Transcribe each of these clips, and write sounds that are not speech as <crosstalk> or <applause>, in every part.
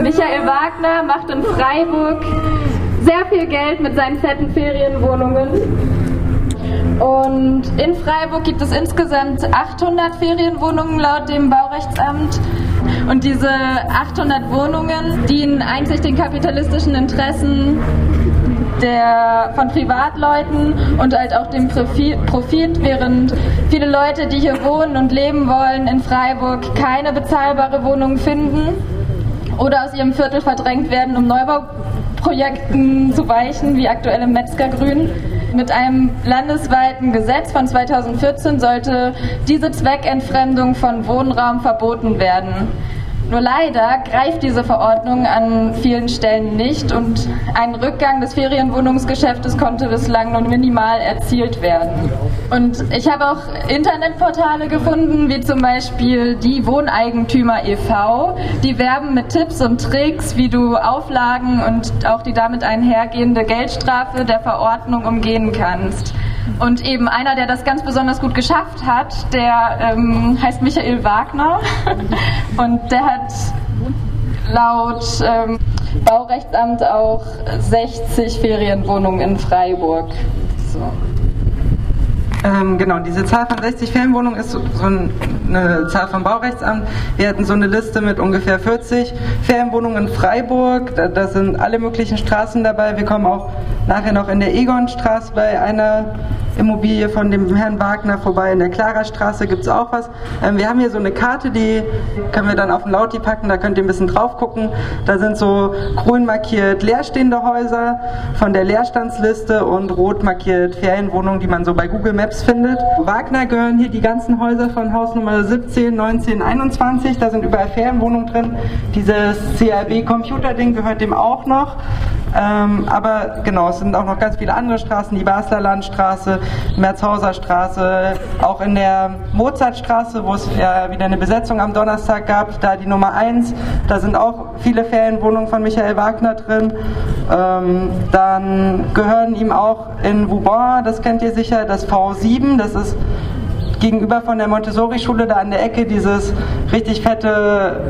Michael Wagner macht in Freiburg sehr viel Geld mit seinen fetten Ferienwohnungen. Und in Freiburg gibt es insgesamt 800 Ferienwohnungen laut dem Baurechtsamt. Und diese 800 Wohnungen dienen einzig den kapitalistischen Interessen der, von Privatleuten und halt auch dem Profit, während viele Leute, die hier wohnen und leben wollen in Freiburg, keine bezahlbare Wohnung finden oder aus ihrem Viertel verdrängt werden, um Neubauprojekten zu weichen, wie aktuell im Metzgergrün. Mit einem landesweiten Gesetz von 2014 sollte diese Zweckentfremdung von Wohnraum verboten werden. Nur leider greift diese Verordnung an vielen Stellen nicht und ein Rückgang des Ferienwohnungsgeschäftes konnte bislang nur minimal erzielt werden. Und ich habe auch Internetportale gefunden, wie zum Beispiel die Wohneigentümer e.V., die werben mit Tipps und Tricks, wie du Auflagen und auch die damit einhergehende Geldstrafe der Verordnung umgehen kannst. Und eben einer, der das ganz besonders gut geschafft hat, der ähm, heißt Michael Wagner <laughs> und der hat laut ähm, Baurechtsamt auch 60 Ferienwohnungen in Freiburg. So. Ähm, genau, diese Zahl von 60 Ferienwohnungen ist so, eine Zahl vom Baurechtsamt. Wir hatten so eine Liste mit ungefähr 40 Ferienwohnungen in Freiburg. Da, da sind alle möglichen Straßen dabei. Wir kommen auch nachher noch in der Egonstraße bei einer Immobilie von dem Herrn Wagner vorbei. In der Klarastraße gibt es auch was. Ähm, wir haben hier so eine Karte, die können wir dann auf den Lauti packen, da könnt ihr ein bisschen drauf gucken. Da sind so grün markiert leerstehende Häuser von der Leerstandsliste und rot markiert Ferienwohnungen, die man so bei Google Maps findet. Wagner gehören hier die ganzen Häuser von Haus Nummer 17, 19, 21. Da sind überall Ferienwohnungen drin. Dieses CRB-Computer-Ding gehört dem auch noch. Ähm, aber genau, es sind auch noch ganz viele andere Straßen, die Basler Landstraße, Merzhauser Straße, auch in der Mozartstraße, wo es ja wieder eine Besetzung am Donnerstag gab, da die Nummer 1, da sind auch viele Ferienwohnungen von Michael Wagner drin. Ähm, dann gehören ihm auch in Vauban, das kennt ihr sicher, das V7, das ist gegenüber von der Montessori-Schule da an der Ecke dieses richtig fette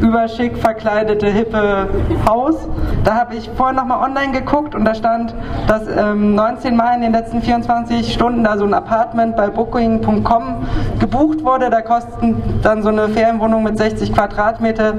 überschick verkleidete, hippe Haus. Da habe ich vorhin nochmal online geguckt und da stand, dass ähm, 19 Mal in den letzten 24 Stunden da so ein Apartment bei Booking.com gebucht wurde. Da kosten dann so eine Ferienwohnung mit 60 Quadratmeter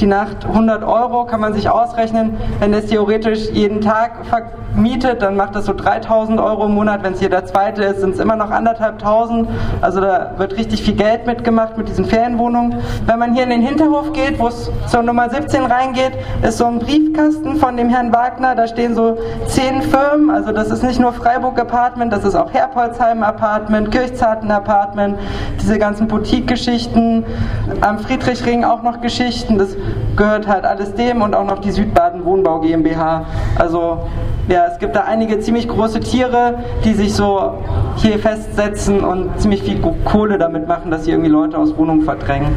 die Nacht 100 Euro. Kann man sich ausrechnen, wenn es theoretisch jeden Tag vermietet, dann macht das so 3000 Euro im Monat. Wenn es hier der zweite ist, sind es immer noch anderthalbtausend. Also da wird richtig viel Geld mitgemacht mit diesen Ferienwohnungen. Wenn man hier in den Hinterhof geht, wo es zur Nummer 17 reingeht, ist so ein Briefkasten von dem Herrn Wagner. Da stehen so zehn Firmen. Also das ist nicht nur Freiburg Apartment, das ist auch Herpolzheim Apartment, Kirchzarten Apartment, diese ganzen Boutique-Geschichten. Am Friedrichring auch noch Geschichten. Das gehört halt alles dem und auch noch die Südbaden Wohnbau GmbH. Also ja, es gibt da einige ziemlich große Tiere, die sich so hier festsetzen und ziemlich viel Kohle damit machen, dass sie irgendwie Leute aus Wohnungen verdrängen.